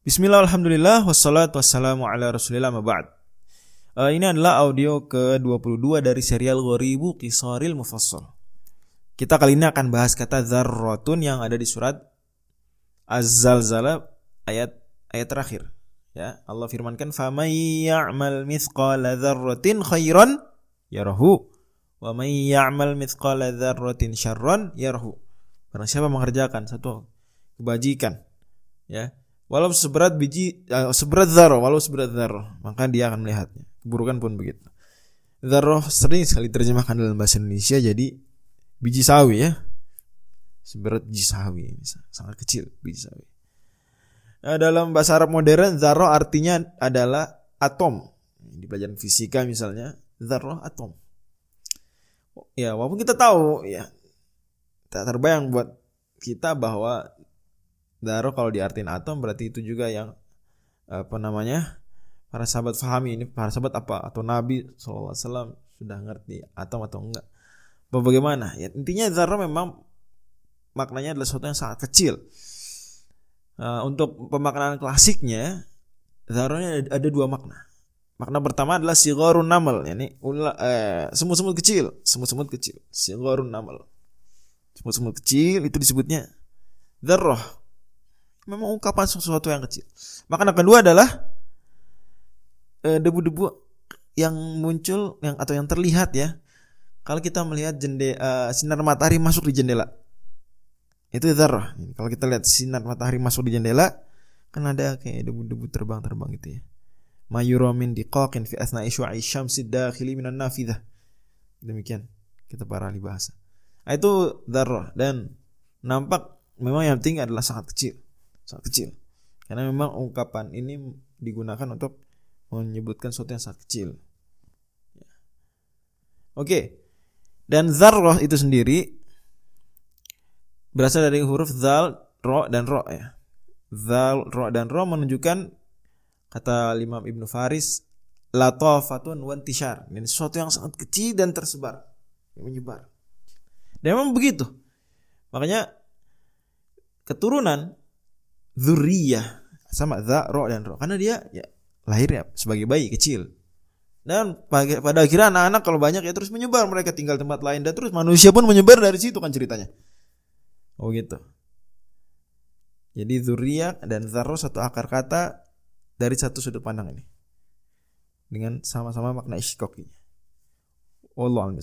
Bismillah, alhamdulillah, wassalatu wassalamu ala rasulillah ba'd. Uh, ini adalah audio ke-22 dari serial Ghoribu Qisaril Mufassal. Kita kali ini akan bahas kata zarrotun yang ada di surat Az-Zalzalah ayat ayat terakhir. Ya, Allah firmankan famay ya'mal mithqala dzarratin khairan yarahu wa may ya'mal mithqala dzarratin syarran yarahu. Barang siapa mengerjakan satu kebajikan ya Walau seberat biji uh, seberat zarro, walau seberat zarro, maka dia akan melihatnya. Keburukan pun begitu. Zarro sering sekali terjemahkan dalam bahasa Indonesia jadi biji sawi ya. Seberat biji sawi, sangat kecil biji sawi. Nah, dalam bahasa Arab modern zarro artinya adalah atom. Di pelajaran fisika misalnya, zarro atom. Ya, walaupun kita tahu ya tak terbayang buat kita bahwa Daro kalau diartin atom berarti itu juga yang apa namanya para sahabat fahami ini para sahabat apa? Atau Nabi SAW sudah ngerti atom atau enggak? Bagaimana? Ya intinya zarro memang maknanya adalah sesuatu yang sangat kecil. Uh, untuk pemaknaan klasiknya zarronya ada, ada dua makna. Makna pertama adalah sigorun namal ini eh, semut-semut kecil. Semut-semut kecil. Sigorun namal. Semut-semut kecil itu disebutnya zarroh memang ungkapan sesuatu yang kecil. Makna kedua adalah eh, debu-debu yang muncul yang atau yang terlihat ya. Kalau kita melihat jendela uh, sinar matahari masuk di jendela. Itu zarah. Kalau kita lihat sinar matahari masuk di jendela kan ada kayak debu-debu terbang-terbang gitu ya. Mayuramin diqaqin fi asna'i syu'i syamsi dakhili minan nafidah. Demikian kita para ahli bahasa. Nah, itu zarah dan nampak memang yang penting adalah sangat kecil sangat kecil. Karena memang ungkapan ini digunakan untuk menyebutkan sesuatu yang sangat kecil. Ya. Oke. Dan zarroh itu sendiri berasal dari huruf zal, ro dan ro ya. Zal, ro dan ro menunjukkan kata Imam Ibnu Faris latafatun wantishar. Ini sesuatu yang sangat kecil dan tersebar, yang menyebar. Dan memang begitu. Makanya keturunan zuriyah sama za ro dan ro. Karena dia ya lahir ya sebagai bayi kecil. Dan pada akhirnya anak-anak kalau banyak ya terus menyebar. Mereka tinggal tempat lain dan terus manusia pun menyebar dari situ kan ceritanya. Oh gitu. Jadi zuriyah dan zarro satu akar kata dari satu sudut pandang ini. Dengan sama-sama makna isykokinya Allah al